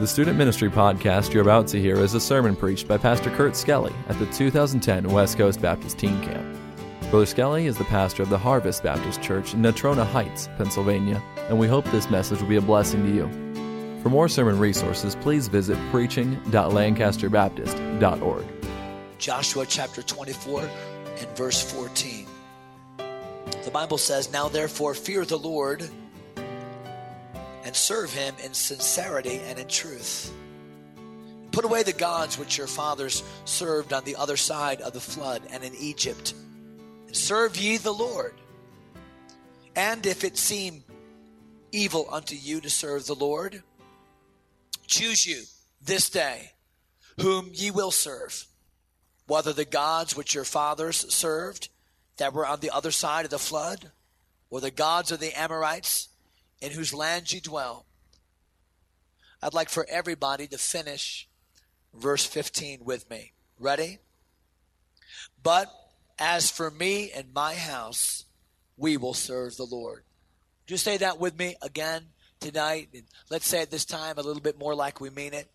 The student ministry podcast you're about to hear is a sermon preached by Pastor Kurt Skelly at the 2010 West Coast Baptist Teen Camp. Brother Skelly is the pastor of the Harvest Baptist Church in Natrona Heights, Pennsylvania, and we hope this message will be a blessing to you. For more sermon resources, please visit preaching.lancasterbaptist.org. Joshua chapter 24 and verse 14. The Bible says, Now therefore fear the Lord and serve him in sincerity and in truth. Put away the gods which your fathers served on the other side of the flood and in Egypt, and serve ye the Lord. And if it seem evil unto you to serve the Lord, choose you this day whom ye will serve, whether the gods which your fathers served that were on the other side of the flood, or the gods of the Amorites in whose land you dwell. I'd like for everybody to finish verse 15 with me. Ready? But as for me and my house, we will serve the Lord. Just say that with me again tonight. And let's say it this time a little bit more like we mean it.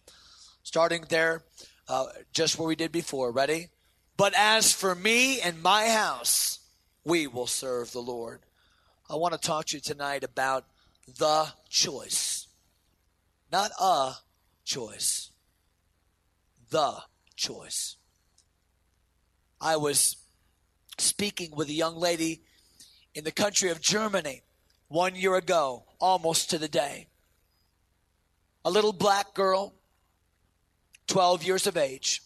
Starting there, uh, just where we did before. Ready? But as for me and my house, we will serve the Lord. I want to talk to you tonight about the choice. Not a choice. The choice. I was speaking with a young lady in the country of Germany one year ago, almost to the day. A little black girl, 12 years of age,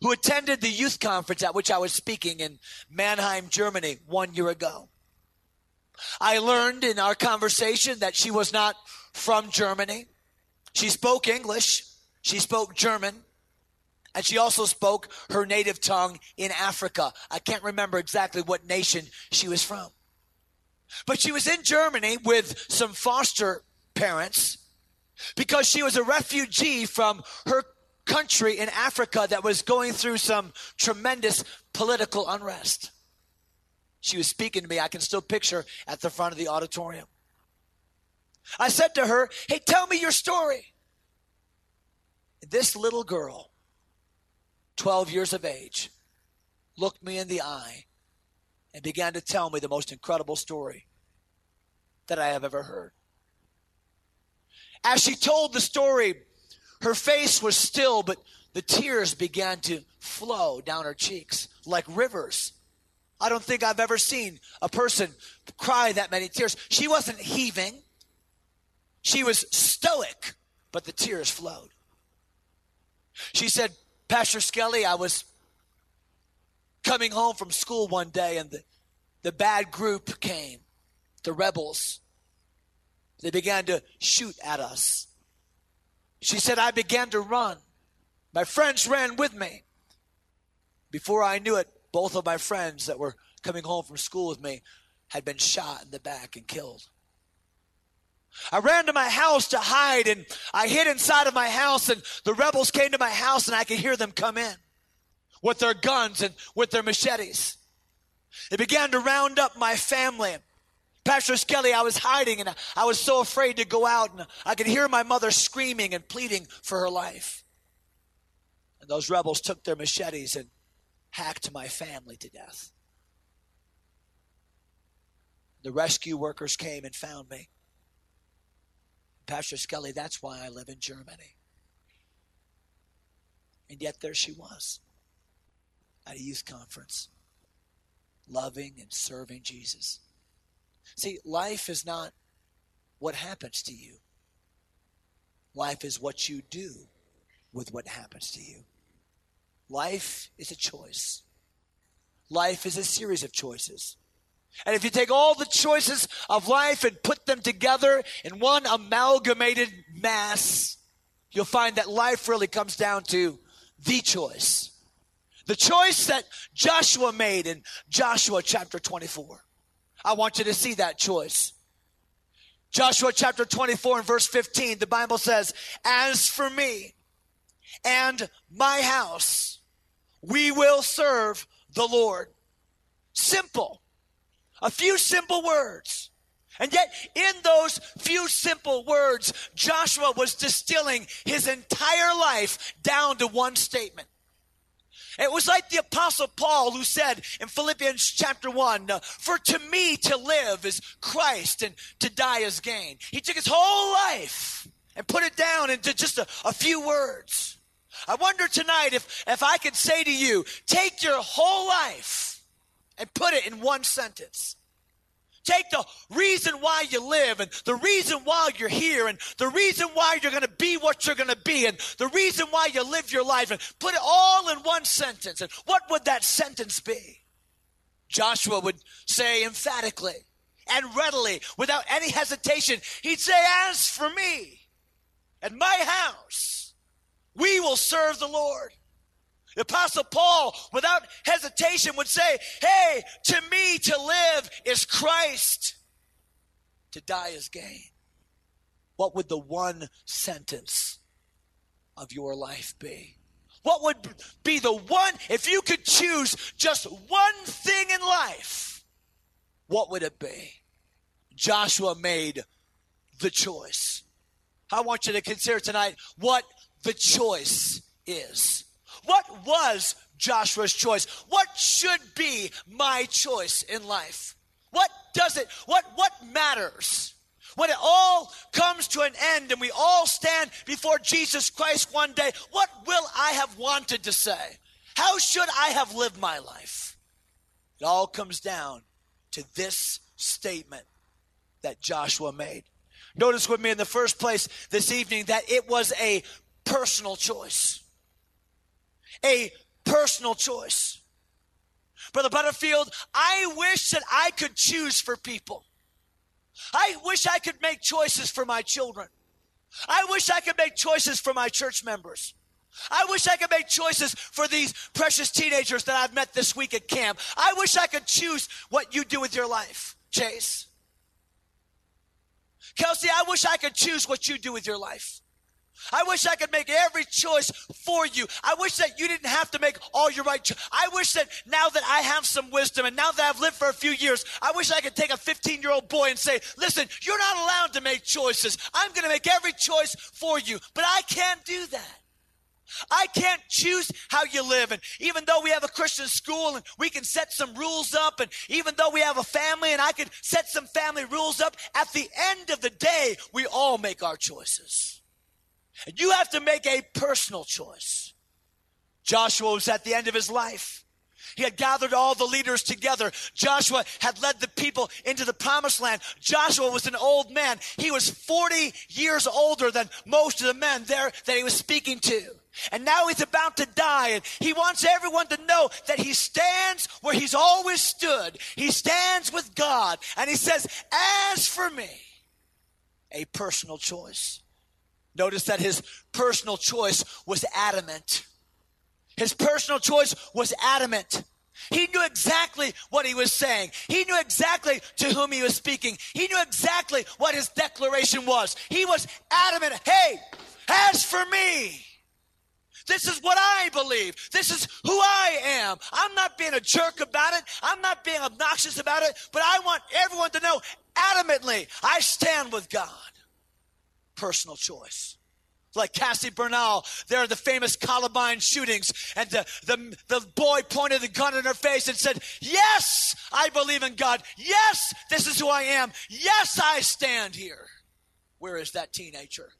who attended the youth conference at which I was speaking in Mannheim, Germany, one year ago. I learned in our conversation that she was not from Germany. She spoke English, she spoke German, and she also spoke her native tongue in Africa. I can't remember exactly what nation she was from. But she was in Germany with some foster parents because she was a refugee from her country in Africa that was going through some tremendous political unrest. She was speaking to me. I can still picture at the front of the auditorium. I said to her, Hey, tell me your story. This little girl, 12 years of age, looked me in the eye and began to tell me the most incredible story that I have ever heard. As she told the story, her face was still, but the tears began to flow down her cheeks like rivers I don't think I've ever seen a person cry that many tears. She wasn't heaving, she was stoic, but the tears flowed. She said, Pastor Skelly, I was coming home from school one day and the, the bad group came, the rebels. They began to shoot at us. She said, I began to run. My friends ran with me. Before I knew it, both of my friends that were coming home from school with me had been shot in the back and killed. I ran to my house to hide and I hid inside of my house and the rebels came to my house and I could hear them come in with their guns and with their machetes. They began to round up my family. Pastor Skelly, I was hiding and I was so afraid to go out and I could hear my mother screaming and pleading for her life. And those rebels took their machetes and hacked my family to death. The rescue workers came and found me. Pastor Skelly, that's why I live in Germany. And yet there she was at a youth conference, loving and serving Jesus. See, life is not what happens to you, life is what you do with what happens to you. Life is a choice. Life is a series of choices. And if you take all the choices of life and put them together in one amalgamated mass, you'll find that life really comes down to the choice. The choice that Joshua made in Joshua chapter 24. I want you to see that choice. Joshua chapter 24 and verse 15, the Bible says, As for me and my house, we will serve the Lord. Simple. A few simple words. And yet, in those few simple words, Joshua was distilling his entire life down to one statement. It was like the apostle Paul who said in Philippians chapter 1, for to me to live is Christ and to die is gain. He took his whole life and put it down into just a, a few words. I wonder tonight if, if I could say to you, take your whole life and put it in one sentence. Take the reason why you live and the reason why you're here and the reason why you're going to be what you're going to be and the reason why you live your life and put it all in one sentence. And what would that sentence be? Joshua would say emphatically and readily, without any hesitation, he'd say, As for me and my house, we will serve the Lord. The Apostle Paul, without hesitation, would say, Hey, to me to live is Christ, to die is gain. What would the one sentence of your life be? What would be the one, if you could choose just one thing in life, what would it be? Joshua made the choice. I want you to consider tonight what the choice is. What was Joshua's choice? What should be my choice in life? What does it, what, what matters? When it all comes to an end and we all stand before Jesus Christ one day, what will I have wanted to say? How should I have lived my life? It all comes down to this statement that Joshua made. Notice with me in the first place this evening that it was a personal choice a personal choice. Brother Butterfield, I wish that I could choose for people. I wish I could make choices for my children. I wish I could make choices for my church members. I wish I could make choices for these precious teenagers that I've met this week at camp. I wish I could choose what you do with your life, Chase. Kelsey, I wish I could choose what you do with your life. I wish I could make every choice for you. I wish that you didn't have to make all your right choices. I wish that now that I have some wisdom and now that I've lived for a few years, I wish I could take a 15 year old boy and say, listen, you're not allowed to make choices. I'm going to make every choice for you. But I can't do that. I can't choose how you live. And even though we have a Christian school and we can set some rules up, and even though we have a family and I could set some family rules up, at the end of the day, we all make our choices. And you have to make a personal choice. Joshua was at the end of his life. He had gathered all the leaders together. Joshua had led the people into the promised land. Joshua was an old man. He was 40 years older than most of the men there that he was speaking to. And now he's about to die, and he wants everyone to know that he stands where he's always stood. He stands with God, and he says, As for me, a personal choice. Notice that his personal choice was adamant. His personal choice was adamant. He knew exactly what he was saying. He knew exactly to whom he was speaking. He knew exactly what his declaration was. He was adamant. Hey, as for me, this is what I believe. This is who I am. I'm not being a jerk about it. I'm not being obnoxious about it, but I want everyone to know adamantly I stand with God personal choice. Like Cassie Bernall, there are the famous Columbine shootings, and the, the, the boy pointed the gun in her face and said, Yes, I believe in God. Yes, this is who I am. Yes, I stand here. Where is that teenager?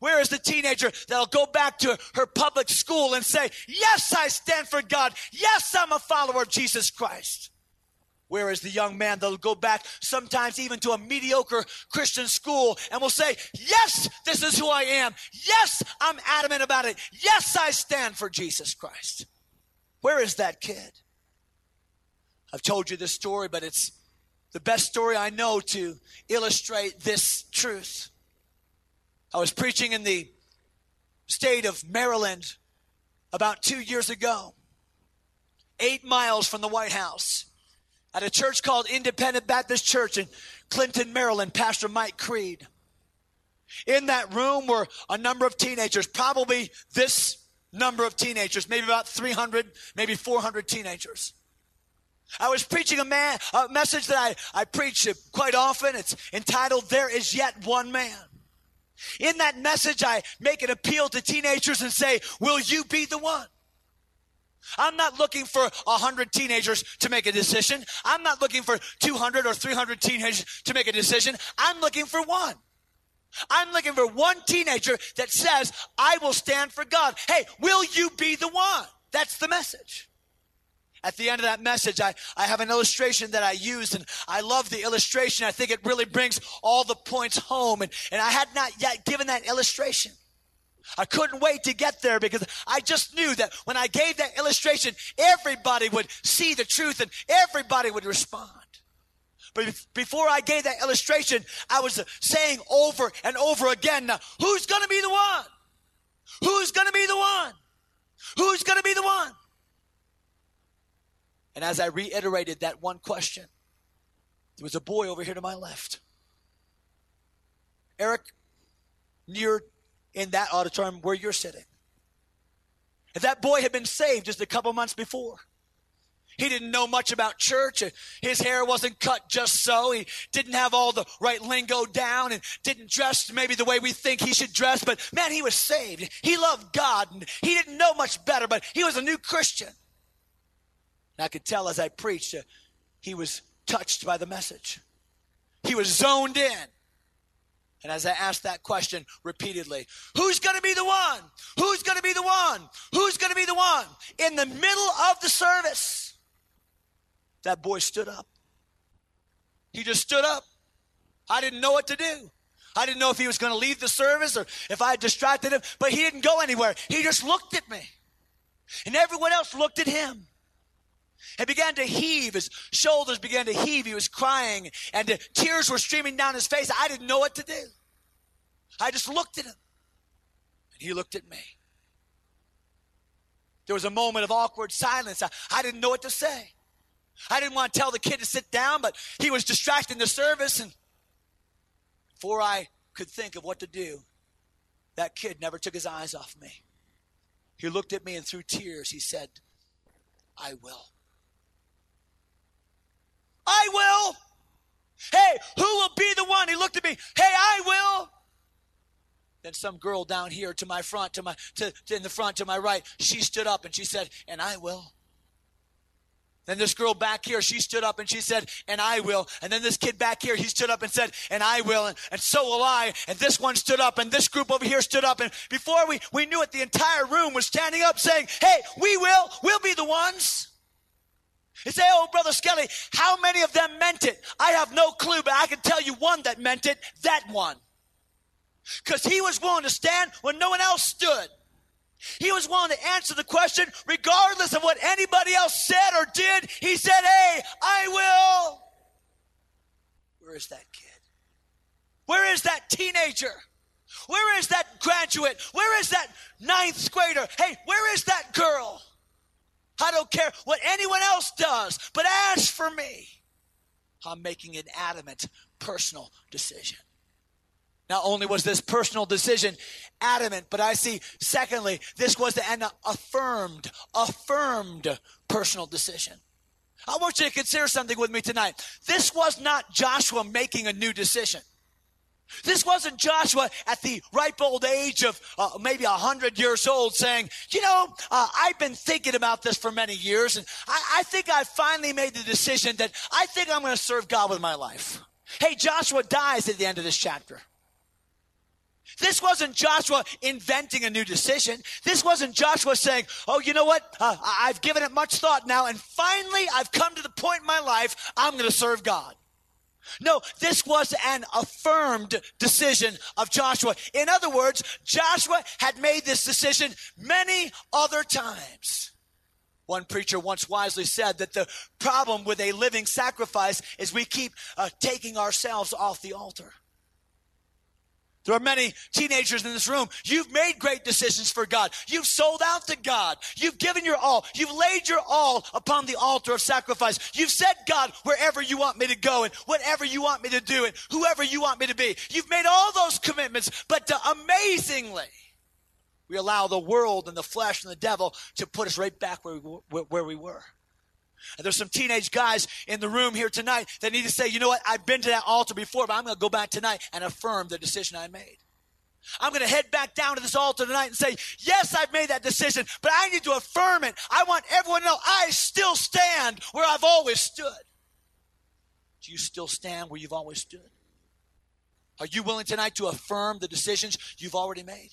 Where is the teenager that'll go back to her public school and say, Yes, I stand for God. Yes, I'm a follower of Jesus Christ. Whereas the young man, they'll go back sometimes even to a mediocre Christian school and will say, Yes, this is who I am. Yes, I'm adamant about it. Yes, I stand for Jesus Christ. Where is that kid? I've told you this story, but it's the best story I know to illustrate this truth. I was preaching in the state of Maryland about two years ago, eight miles from the White House at a church called Independent Baptist Church in Clinton, Maryland, Pastor Mike Creed. In that room were a number of teenagers, probably this number of teenagers, maybe about 300, maybe 400 teenagers. I was preaching a man a message that I, I preach quite often. It's entitled There is Yet One Man. In that message, I make an appeal to teenagers and say, Will you be the one? I'm not looking for 100 teenagers to make a decision. I'm not looking for 200 or 300 teenagers to make a decision. I'm looking for one. I'm looking for one teenager that says, I will stand for God. Hey, will you be the one? That's the message. At the end of that message, I, I have an illustration that I used, and I love the illustration. I think it really brings all the points home. And, and I had not yet given that illustration. I couldn't wait to get there because I just knew that when I gave that illustration, everybody would see the truth and everybody would respond. But before I gave that illustration, I was saying over and over again, now, who's going to be the one? Who's going to be the one? Who's going to be the one? And as I reiterated that one question, there was a boy over here to my left. Eric, near in that auditorium where you're sitting. And that boy had been saved just a couple months before. He didn't know much about church. His hair wasn't cut just so. He didn't have all the right lingo down and didn't dress maybe the way we think he should dress. But man, he was saved. He loved God and he didn't know much better, but he was a new Christian. And I could tell as I preached, uh, he was touched by the message. He was zoned in. And as I asked that question repeatedly, who's going to be the one? Who's going to be the one? Who's going to be the one? In the middle of the service, that boy stood up. He just stood up. I didn't know what to do. I didn't know if he was going to leave the service or if I had distracted him, but he didn't go anywhere. He just looked at me. And everyone else looked at him. He began to heave. His shoulders began to heave. He was crying, and tears were streaming down his face. I didn't know what to do. I just looked at him, and he looked at me. There was a moment of awkward silence. I, I didn't know what to say. I didn't want to tell the kid to sit down, but he was distracting the service, and before I could think of what to do, that kid never took his eyes off me. He looked at me, and through tears, he said, I will. I will. Hey, who will be the one? He looked at me. Hey, I will. Then some girl down here to my front, to my to, to in the front to my right, she stood up and she said, "And I will." Then this girl back here, she stood up and she said, and I will. And then this kid back here, he stood up and said, and I will. And, and so will I. And this one stood up and this group over here stood up. And before we, we knew it, the entire room was standing up saying, hey, we will. We'll be the ones. You say, oh, Brother Skelly, how many of them meant it? I have no clue, but I can tell you one that meant it, that one. Because he was willing to stand when no one else stood. He was willing to answer the question regardless of what anybody else said or did. He said, hey, I will. Where is that kid? Where is that teenager? Where is that graduate? Where is that ninth grader? Hey, where is that girl? I don't care what anyone else does, but as for me, I'm making an adamant personal decision. Not only was this personal decision adamant, but I see, secondly, this was an affirmed, affirmed personal decision. I want you to consider something with me tonight. This was not Joshua making a new decision. This wasn't Joshua at the ripe old age of uh, maybe 100 years old saying, You know, uh, I've been thinking about this for many years, and I, I think I finally made the decision that I think I'm going to serve God with my life. Hey, Joshua dies at the end of this chapter. This wasn't Joshua inventing a new decision. This wasn't Joshua saying, Oh, you know what? Uh, I've given it much thought now, and finally I've come to the point in my life I'm going to serve God. No, this was an affirmed decision of Joshua. In other words, Joshua had made this decision many other times. One preacher once wisely said that the problem with a living sacrifice is we keep uh, taking ourselves off the altar. There are many teenagers in this room. You've made great decisions for God. You've sold out to God. You've given your all. You've laid your all upon the altar of sacrifice. You've said, God, wherever you want me to go and whatever you want me to do and whoever you want me to be. You've made all those commitments, but uh, amazingly, we allow the world and the flesh and the devil to put us right back where we, where we were. And there's some teenage guys in the room here tonight that need to say, you know what, I've been to that altar before, but I'm going to go back tonight and affirm the decision I made. I'm going to head back down to this altar tonight and say, yes, I've made that decision, but I need to affirm it. I want everyone to know I still stand where I've always stood. Do you still stand where you've always stood? Are you willing tonight to affirm the decisions you've already made?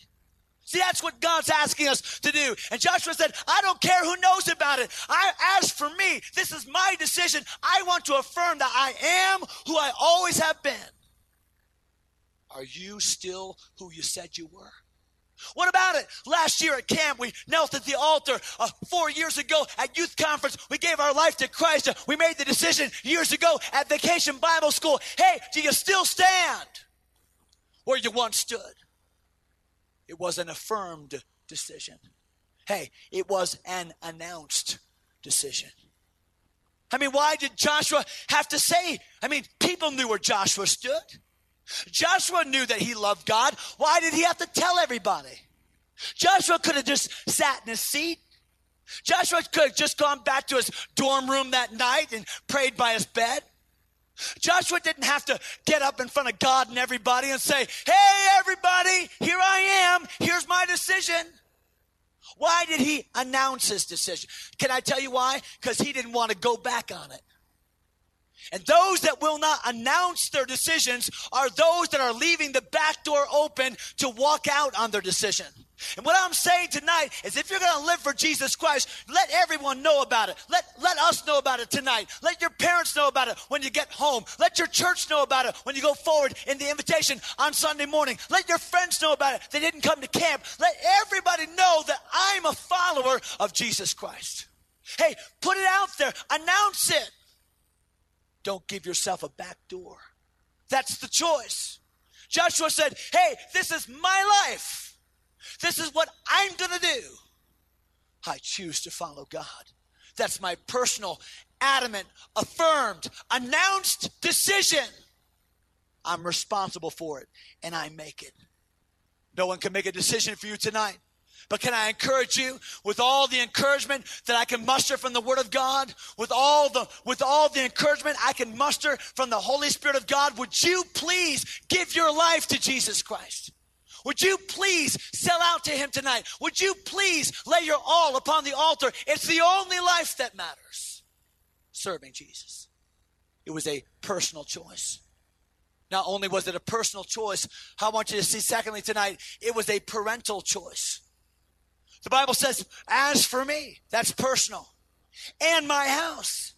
See, that's what God's asking us to do. And Joshua said, I don't care who knows about it. I, as for me, this is my decision. I want to affirm that I am who I always have been. Are you still who you said you were? What about it? Last year at camp, we knelt at the altar. Uh, four years ago at youth conference, we gave our life to Christ. We made the decision years ago at vacation Bible school. Hey, do you still stand where you once stood? It was an affirmed decision. Hey, it was an announced decision. I mean, why did Joshua have to say? I mean, people knew where Joshua stood. Joshua knew that he loved God. Why did he have to tell everybody? Joshua could have just sat in his seat. Joshua could have just gone back to his dorm room that night and prayed by his bed. Joshua didn't have to get up in front of God and everybody and say, Hey, everybody, here I am. Here's my decision. Why did he announce his decision? Can I tell you why? Because he didn't want to go back on it. And those that will not announce their decisions are those that are leaving the back door open to walk out on their decision. And what I'm saying tonight is if you're going to live for Jesus Christ, let everyone know about it. Let, let us know about it tonight. Let your parents know about it when you get home. Let your church know about it when you go forward in the invitation on Sunday morning. Let your friends know about it. They didn't come to camp. Let everybody know that I'm a follower of Jesus Christ. Hey, put it out there. Announce it. Don't give yourself a back door. That's the choice. Joshua said, Hey, this is my life. This is what I'm going to do. I choose to follow God. That's my personal, adamant, affirmed, announced decision. I'm responsible for it, and I make it. No one can make a decision for you tonight. But can I encourage you with all the encouragement that I can muster from the Word of God, with all the with all the encouragement I can muster from the Holy Spirit of God, would you please give your life to Jesus Christ? Would you please sell out to him tonight? Would you please lay your all upon the altar? It's the only life that matters. Serving Jesus. It was a personal choice. Not only was it a personal choice, I want you to see, secondly, tonight, it was a parental choice. The Bible says, as for me, that's personal, and my house.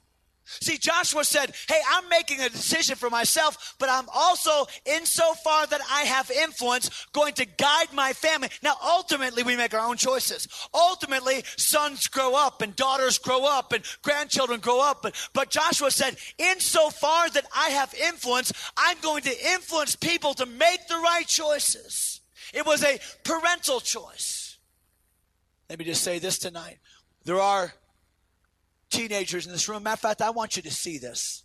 See, Joshua said, Hey, I'm making a decision for myself, but I'm also, insofar that I have influence, going to guide my family. Now, ultimately, we make our own choices. Ultimately, sons grow up and daughters grow up and grandchildren grow up. But, but Joshua said, Insofar that I have influence, I'm going to influence people to make the right choices. It was a parental choice. Let me just say this tonight. There are teenagers in this room. Matter of fact, I want you to see this.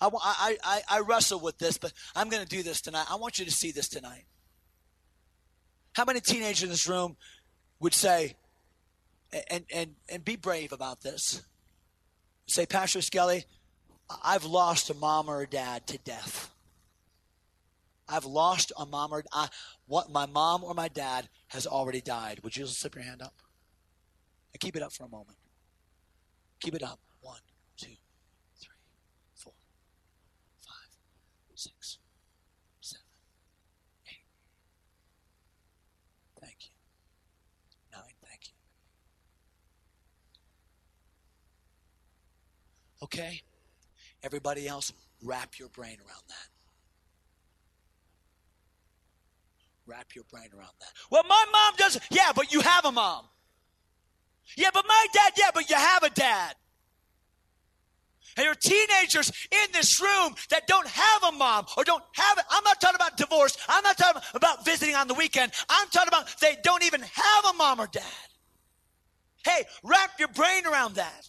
I, I, I, wrestle with this, but I'm going to do this tonight. I want you to see this tonight. How many teenagers in this room would say, and, and, and be brave about this, say, Pastor Skelly, I've lost a mom or a dad to death. I've lost a mom or I, what my mom or my dad has already died. Would you just slip your hand up? And keep it up for a moment. Keep it up. One, two, three, four, five, six, seven, eight. Thank you. Nine, thank you. Okay? Everybody else, wrap your brain around that. Wrap your brain around that. Well, my mom doesn't. Yeah, but you have a mom. Yeah, but my dad, yeah, but you have a dad. And there are teenagers in this room that don't have a mom or don't have it. I'm not talking about divorce. I'm not talking about visiting on the weekend. I'm talking about they don't even have a mom or dad. Hey, wrap your brain around that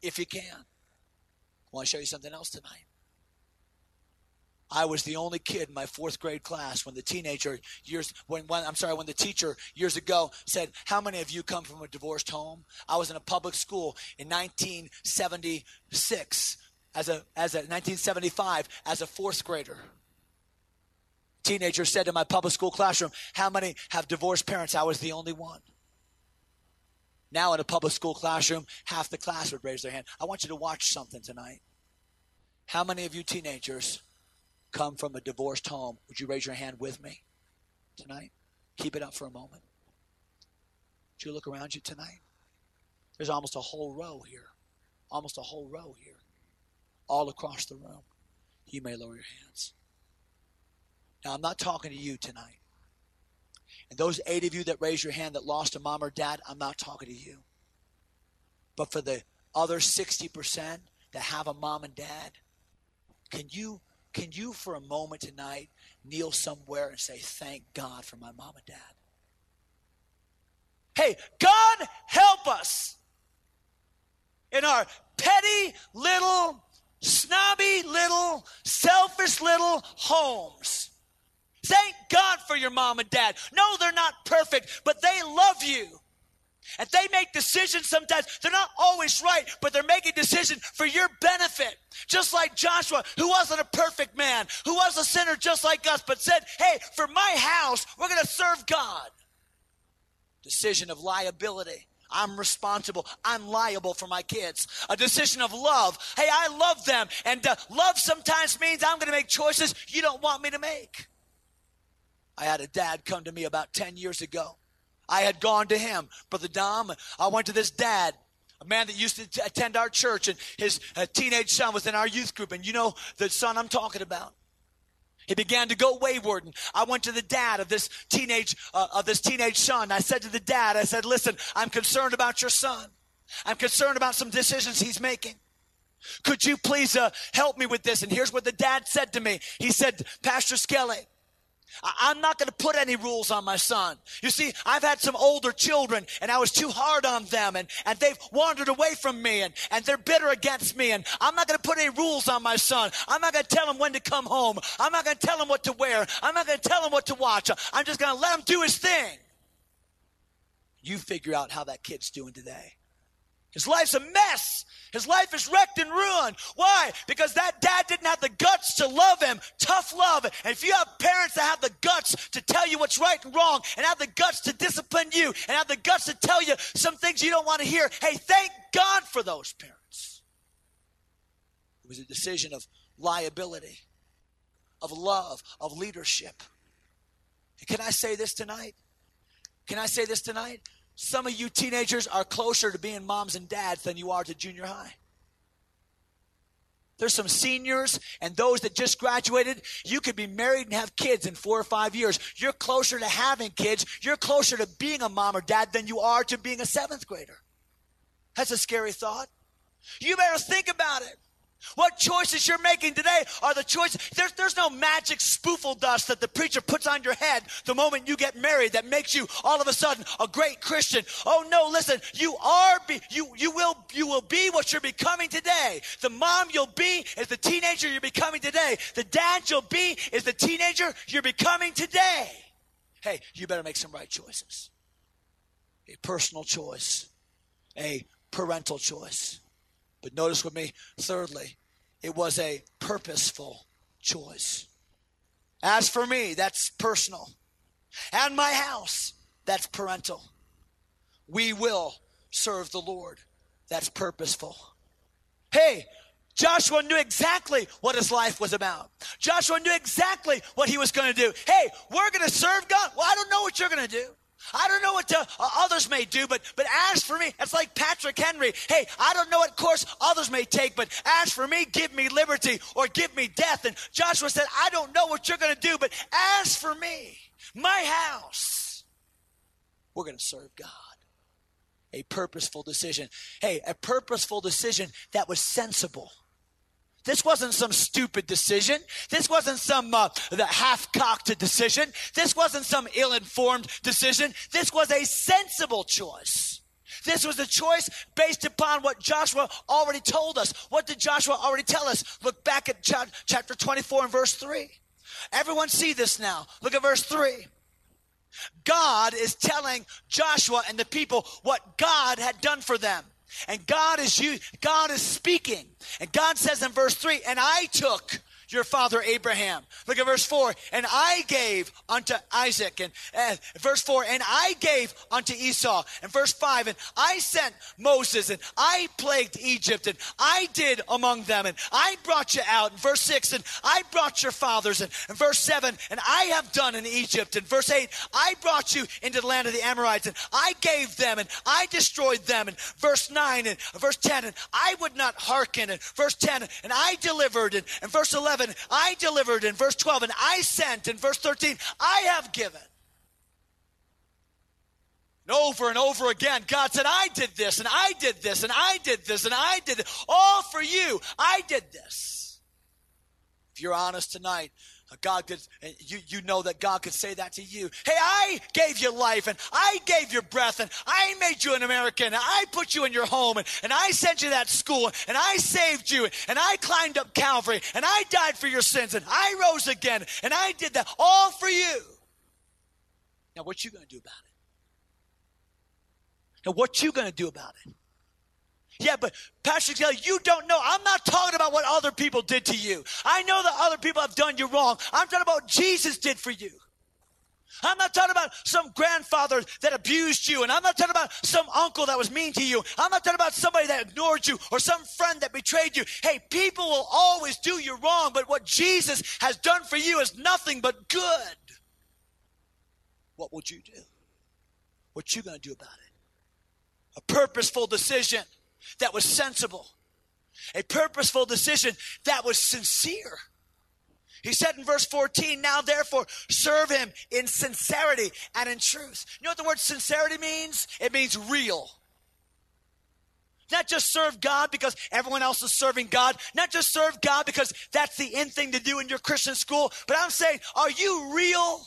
if you can. I want to show you something else tonight. I was the only kid in my fourth grade class when the teenager years when, when I'm sorry when the teacher years ago said, "How many of you come from a divorced home?" I was in a public school in 1976 as a as a 1975 as a fourth grader. Teenager said to my public school classroom, "How many have divorced parents?" I was the only one. Now in a public school classroom, half the class would raise their hand. I want you to watch something tonight. How many of you teenagers come from a divorced home, would you raise your hand with me tonight? Keep it up for a moment. Would you look around you tonight? There's almost a whole row here. Almost a whole row here. All across the room. You may lower your hands. Now, I'm not talking to you tonight. And those eight of you that raised your hand that lost a mom or dad, I'm not talking to you. But for the other 60% that have a mom and dad, can you can you, for a moment tonight, kneel somewhere and say, Thank God for my mom and dad? Hey, God help us in our petty little, snobby little, selfish little homes. Thank God for your mom and dad. No, they're not perfect, but they love you. And they make decisions sometimes, they're not always right, but they're making decisions for your benefit. Just like Joshua, who wasn't a perfect man, who was a sinner just like us, but said, hey, for my house, we're going to serve God. Decision of liability. I'm responsible. I'm liable for my kids. A decision of love. Hey, I love them. And uh, love sometimes means I'm going to make choices you don't want me to make. I had a dad come to me about 10 years ago I had gone to him. Brother Dom, I went to this dad, a man that used to t- attend our church, and his uh, teenage son was in our youth group. And you know the son I'm talking about. He began to go wayward, and I went to the dad of this teenage uh, of this teenage son. I said to the dad, I said, "Listen, I'm concerned about your son. I'm concerned about some decisions he's making. Could you please uh, help me with this?" And here's what the dad said to me. He said, "Pastor Skelly." I'm not going to put any rules on my son. You see, I've had some older children and I was too hard on them and, and they've wandered away from me and, and they're bitter against me and I'm not going to put any rules on my son. I'm not going to tell him when to come home. I'm not going to tell him what to wear. I'm not going to tell him what to watch. I'm just going to let him do his thing. You figure out how that kid's doing today. His life's a mess. His life is wrecked and ruined. Why? Because that dad didn't have the guts to love him. Tough love. And if you have parents that have the guts to tell you what's right and wrong, and have the guts to discipline you, and have the guts to tell you some things you don't want to hear, hey, thank God for those parents. It was a decision of liability, of love, of leadership. Can I say this tonight? Can I say this tonight? Some of you teenagers are closer to being moms and dads than you are to junior high. There's some seniors and those that just graduated. You could be married and have kids in four or five years. You're closer to having kids. You're closer to being a mom or dad than you are to being a seventh grader. That's a scary thought. You better think about it. What choices you're making today are the choices. There's, there's no magic spoofle dust that the preacher puts on your head the moment you get married that makes you all of a sudden a great Christian. Oh no, listen, you are, be, you, you will, you will be what you're becoming today. The mom you'll be is the teenager you're becoming today. The dad you'll be is the teenager you're becoming today. Hey, you better make some right choices. A personal choice, a parental choice. But notice with me, thirdly, it was a purposeful choice. As for me, that's personal. And my house, that's parental. We will serve the Lord. That's purposeful. Hey, Joshua knew exactly what his life was about. Joshua knew exactly what he was going to do. Hey, we're going to serve God. Well, I don't know what you're going to do. I don't know what to, uh, others may do, but, but as for me, it's like Patrick Henry. Hey, I don't know what course others may take, but as for me, give me liberty or give me death. And Joshua said, I don't know what you're going to do, but as for me, my house, we're going to serve God. A purposeful decision. Hey, a purposeful decision that was sensible. This wasn't some stupid decision. This wasn't some uh, the half-cocked decision. This wasn't some ill-informed decision. This was a sensible choice. This was a choice based upon what Joshua already told us. What did Joshua already tell us? Look back at chapter 24 and verse 3. Everyone see this now. Look at verse 3. God is telling Joshua and the people what God had done for them. And God is you God is speaking. And God says in verse 3, "And I took your father Abraham. Look at verse 4. And I gave unto Isaac. And uh, verse 4. And I gave unto Esau. And verse 5. And I sent Moses. And I plagued Egypt. And I did among them. And I brought you out. And verse 6. And I brought your fathers. And, and verse 7. And I have done in Egypt. And verse 8. I brought you into the land of the Amorites. And I gave them. And I destroyed them. And verse 9. And verse 10. And I would not hearken. And verse 10. And I delivered. And, and verse 11. 11, I delivered. In verse 12, and I sent. In verse 13, I have given. And over and over again, God said, I did this, and I did this, and I did this, and I did it. All for you. I did this. If you're honest tonight, God could, you, you know that God could say that to you. Hey, I gave you life and I gave you breath and I made you an American and I put you in your home and, and I sent you that school and I saved you and I climbed up Calvary and I died for your sins and I rose again and I did that all for you. Now, what you going to do about it? Now, what you going to do about it? Yeah, but Pastor Kelly, you don't know. I'm not talking about what other people did to you. I know that other people have done you wrong. I'm talking about Jesus did for you. I'm not talking about some grandfather that abused you, and I'm not talking about some uncle that was mean to you. I'm not talking about somebody that ignored you or some friend that betrayed you. Hey, people will always do you wrong, but what Jesus has done for you is nothing but good. What would you do? What you gonna do about it? A purposeful decision that was sensible, a purposeful decision that was sincere. He said in verse 14, Now therefore serve him in sincerity and in truth. You know what the word sincerity means? It means real. Not just serve God because everyone else is serving God. Not just serve God because that's the in thing to do in your Christian school. But I'm saying, are you real?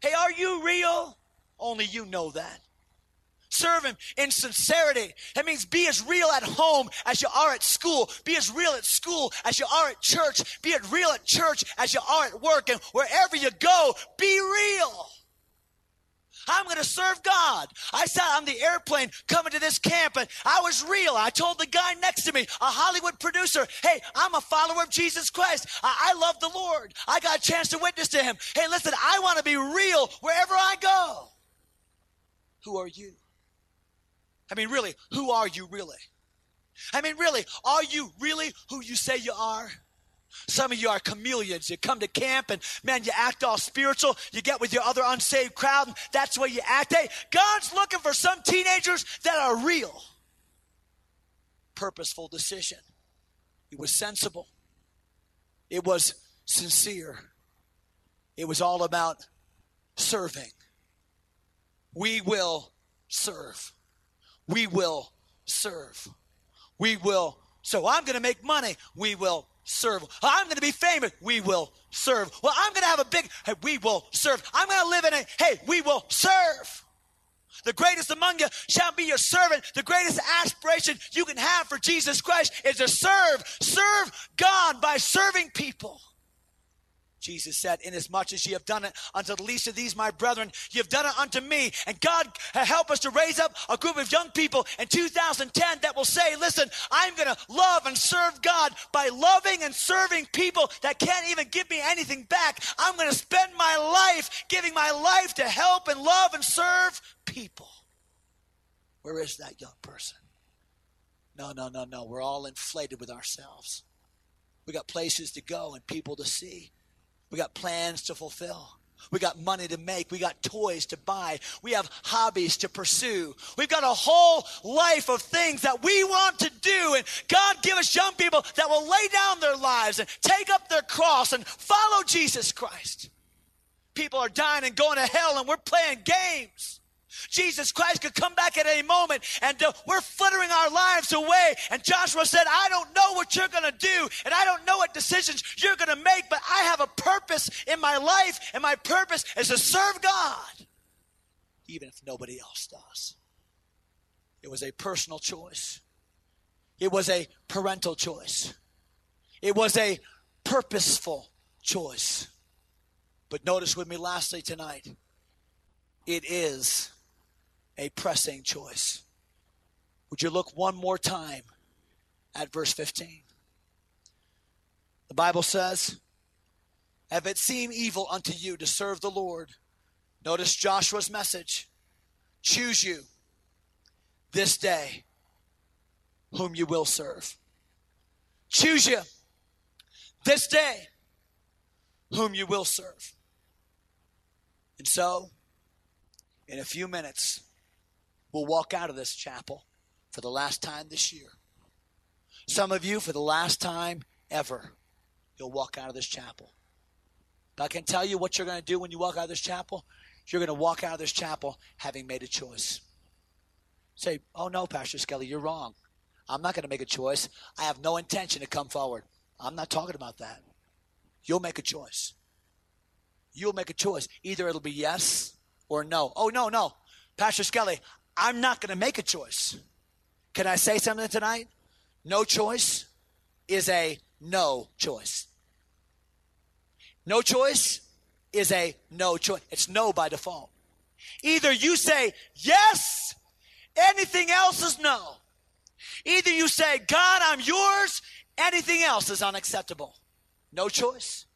Hey, are you real? Only you know that. Serve Him in sincerity. That means be as real at home as you are at school. Be as real at school as you are at church. Be as real at church as you are at work. And wherever you go, be real. I'm going to serve God. I sat on the airplane coming to this camp and I was real. I told the guy next to me, a Hollywood producer, hey, I'm a follower of Jesus Christ. I, I love the Lord. I got a chance to witness to him. Hey, listen, I want to be real wherever I go. Who are you? I mean, really, who are you really? I mean, really, are you really who you say you are? Some of you are chameleons. You come to camp and man, you act all spiritual. You get with your other unsaved crowd, and that's where you act. Hey, God's looking for some teenagers that are real. Purposeful decision. It was sensible. It was sincere. It was all about serving. We will serve we will serve. We will. So I'm going to make money. We will serve. I'm going to be famous. We will serve. Well, I'm going to have a big, hey, we will serve. I'm going to live in a, hey, we will serve. The greatest among you shall be your servant. The greatest aspiration you can have for Jesus Christ is to serve. Serve God by serving people. Jesus said, Inasmuch as ye have done it unto the least of these, my brethren, ye have done it unto me. And God uh, help us to raise up a group of young people in 2010 that will say, Listen, I'm going to love and serve God by loving and serving people that can't even give me anything back. I'm going to spend my life giving my life to help and love and serve people. Where is that young person? No, no, no, no. We're all inflated with ourselves. We got places to go and people to see. We got plans to fulfill. We got money to make. We got toys to buy. We have hobbies to pursue. We've got a whole life of things that we want to do. And God give us young people that will lay down their lives and take up their cross and follow Jesus Christ. People are dying and going to hell and we're playing games. Jesus Christ could come back at any moment and uh, we're flittering our lives away. And Joshua said, I don't know what you're going to do and I don't know what decisions you're going to make, but I have a purpose in my life and my purpose is to serve God, even if nobody else does. It was a personal choice. It was a parental choice. It was a purposeful choice. But notice with me lastly tonight, it is a pressing choice. Would you look one more time at verse 15? The Bible says, If it seem evil unto you to serve the Lord, notice Joshua's message choose you this day whom you will serve. Choose you this day whom you will serve. And so, in a few minutes, we'll walk out of this chapel for the last time this year. Some of you, for the last time ever, you'll walk out of this chapel. But I can tell you what you're going to do when you walk out of this chapel. You're going to walk out of this chapel having made a choice. Say, oh no, Pastor Skelly, you're wrong. I'm not going to make a choice. I have no intention to come forward. I'm not talking about that. You'll make a choice. You'll make a choice. Either it'll be yes or no. Oh, no, no. Pastor Skelly, I'm not going to make a choice. Can I say something tonight? No choice is a no choice. No choice is a no choice. It's no by default. Either you say yes, anything else is no. Either you say, God, I'm yours, anything else is unacceptable. No choice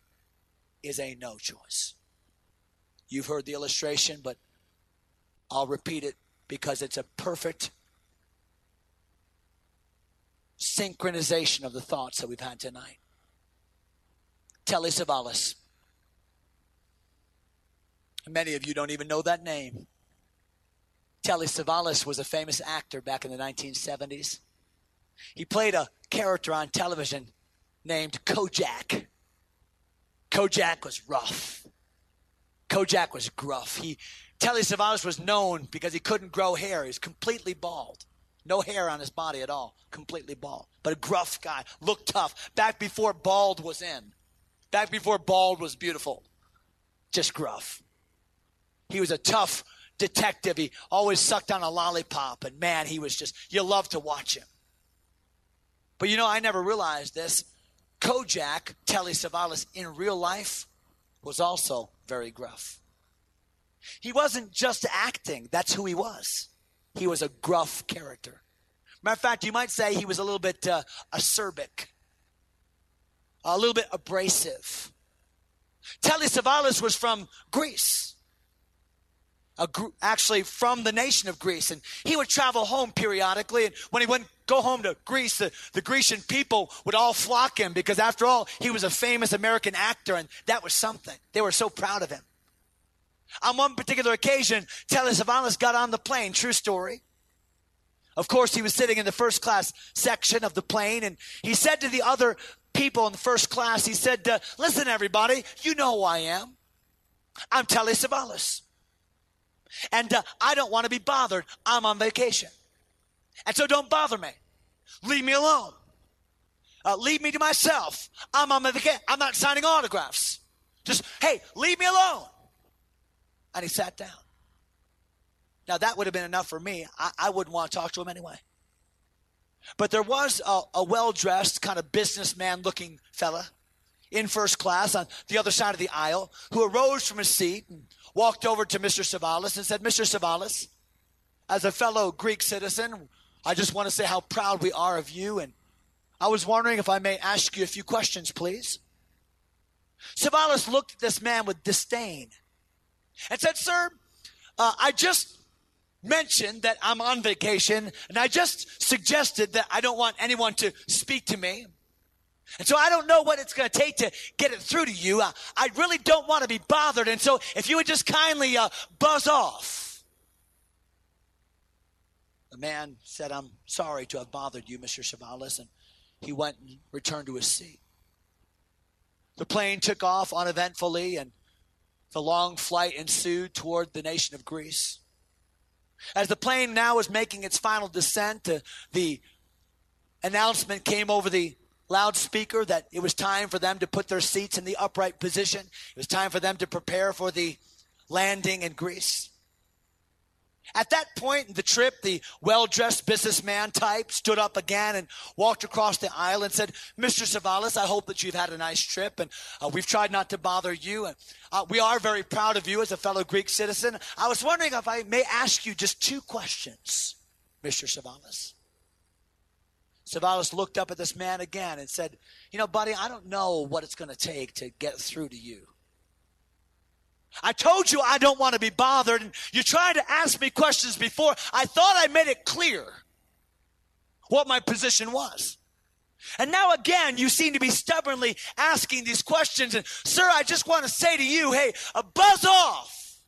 is a no choice. You've heard the illustration, but I'll repeat it because it's a perfect synchronization of the thoughts that we've had tonight. Telly Savalas. Many of you don't even know that name. Telly Savalas was a famous actor back in the 1970s. He played a character on television named Kojak. Kojak was rough. Kojak was gruff. He Telly Savalas was known because he couldn't grow hair. He was completely bald. No hair on his body at all. Completely bald. But a gruff guy. Looked tough. Back before bald was in. Back before bald was beautiful. Just gruff. He was a tough detective. He always sucked on a lollipop. And man, he was just, you love to watch him. But you know, I never realized this. Kojak, Telly Savalas, in real life was also very gruff. He wasn't just acting, that's who he was. He was a gruff character. Matter of fact, you might say he was a little bit uh, acerbic, a little bit abrasive. Telly Savalas was from Greece actually from the nation of Greece. And he would travel home periodically. And when he went go home to Greece, the, the Grecian people would all flock him because after all, he was a famous American actor and that was something. They were so proud of him. On one particular occasion, Telly Savalas got on the plane, true story. Of course, he was sitting in the first class section of the plane and he said to the other people in the first class, he said, uh, listen everybody, you know who I am. I'm Telly Savalas. And uh, I don't want to be bothered. I'm on vacation. And so don't bother me. Leave me alone. Uh, leave me to myself. I'm on vacation. I'm not signing autographs. Just, hey, leave me alone. And he sat down. Now, that would have been enough for me. I, I wouldn't want to talk to him anyway. But there was a, a well dressed, kind of businessman looking fella in first class on the other side of the aisle who arose from his seat and walked over to Mr. Savalas and said, Mr. Savalas, as a fellow Greek citizen, I just want to say how proud we are of you. And I was wondering if I may ask you a few questions, please. Savalas looked at this man with disdain and said, Sir, uh, I just mentioned that I'm on vacation, and I just suggested that I don't want anyone to speak to me. And so I don't know what it's going to take to get it through to you. I, I, really don't want to be bothered. And so if you would just kindly uh, buzz off. The man said, I'm sorry to have bothered you, Mr. Savalas. And he went and returned to his seat. The plane took off uneventfully, and the long flight ensued toward the nation of Greece. As the plane now was making its final descent, uh, the announcement came over the loudspeaker that it was time for them to put their seats in the upright position. It was time for them to prepare for the landing in Greece. At that point in the trip, the well dressed businessman type stood up again and walked across the aisle and said, Mr. Savalas, I hope that you've had a nice trip and uh, we've tried not to bother you. And uh, we are very proud of you as a fellow Greek citizen. I was wondering if I may ask you just two questions, Mr. Savalas. Savalas looked up at this man again and said, You know, buddy, I don't know what it's going to take to get through to you. I told you I don't want to be bothered, and you tried to ask me questions before. I thought I made it clear what my position was. And now again, you seem to be stubbornly asking these questions. And, sir, I just want to say to you, hey, buzz off.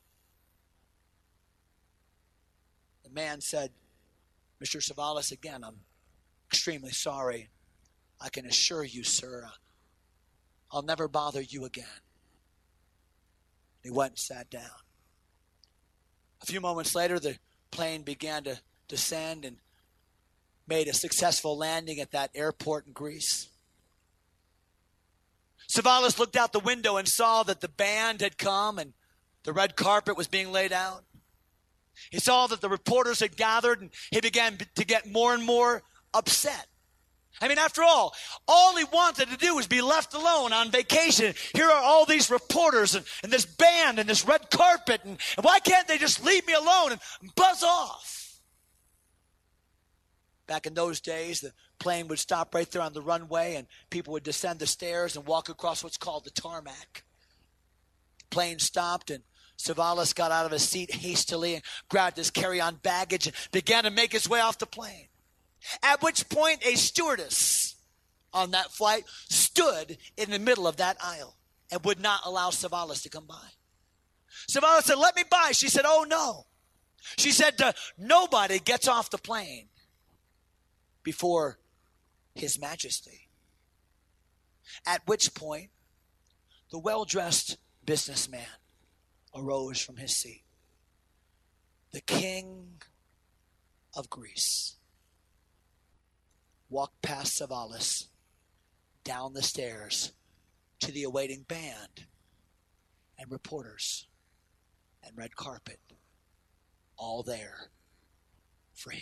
The man said, Mr. Savalas, again, I'm extremely sorry. I can assure you, sir, I'll never bother you again. He went and sat down. A few moments later, the plane began to descend and made a successful landing at that airport in Greece. Savalas looked out the window and saw that the band had come and the red carpet was being laid out. He saw that the reporters had gathered and he began to get more and more upset. I mean, after all, all he wanted to do was be left alone on vacation. Here are all these reporters and, and this band and this red carpet, and, and why can't they just leave me alone and buzz off? Back in those days, the plane would stop right there on the runway, and people would descend the stairs and walk across what's called the tarmac. The plane stopped, and Savalas got out of his seat hastily and grabbed his carry on baggage and began to make his way off the plane. At which point, a stewardess on that flight stood in the middle of that aisle and would not allow Savalas to come by. Savalas said, Let me by. She said, Oh, no. She said, Nobody gets off the plane before His Majesty. At which point, the well dressed businessman arose from his seat. The king of Greece walked past Savalas down the stairs to the awaiting band and reporters and red carpet, all there for him.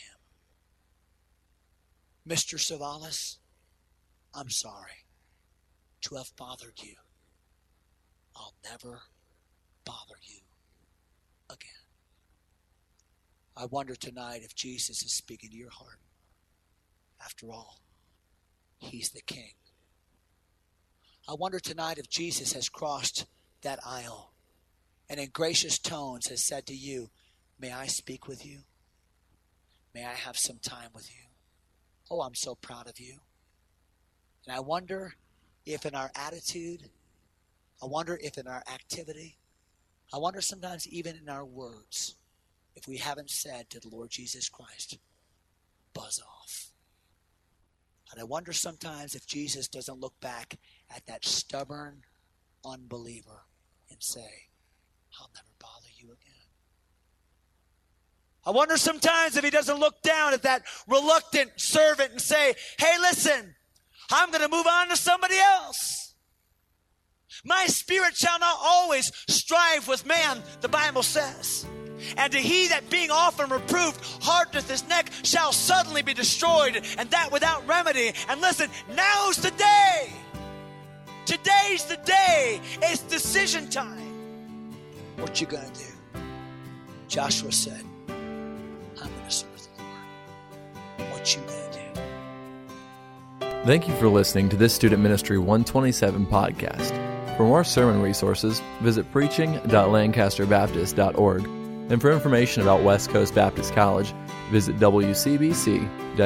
Mr. Savalas, I'm sorry to have bothered you. I'll never bother you again. I wonder tonight if Jesus is speaking to your heart. After all, He's the King. I wonder tonight if Jesus has crossed that aisle and in gracious tones has said to you, May I speak with you? May I have some time with you? Oh, I'm so proud of you. And I wonder if in our attitude, I wonder if in our activity, I wonder sometimes even in our words, if we haven't said to the Lord Jesus Christ, buzz off. And I wonder sometimes if Jesus doesn't look back at that stubborn unbeliever and say, I'll never bother you again. I wonder sometimes if he doesn't look down at that reluctant servant and say, Hey, listen, I'm going to move on to somebody else. My spirit shall not always strive with man, the Bible says. And to he that being often reproved hardeneth his neck shall suddenly be destroyed, and that without remedy. And listen, now's the day. Today's the day. It's decision time. What you gonna do? Joshua said, I'm gonna serve the Lord. What you gonna do? Thank you for listening to this Student Ministry 127 podcast. For more sermon resources, visit preaching.lancasterbaptist.org and for information about West Coast Baptist College, visit wcbc.edu.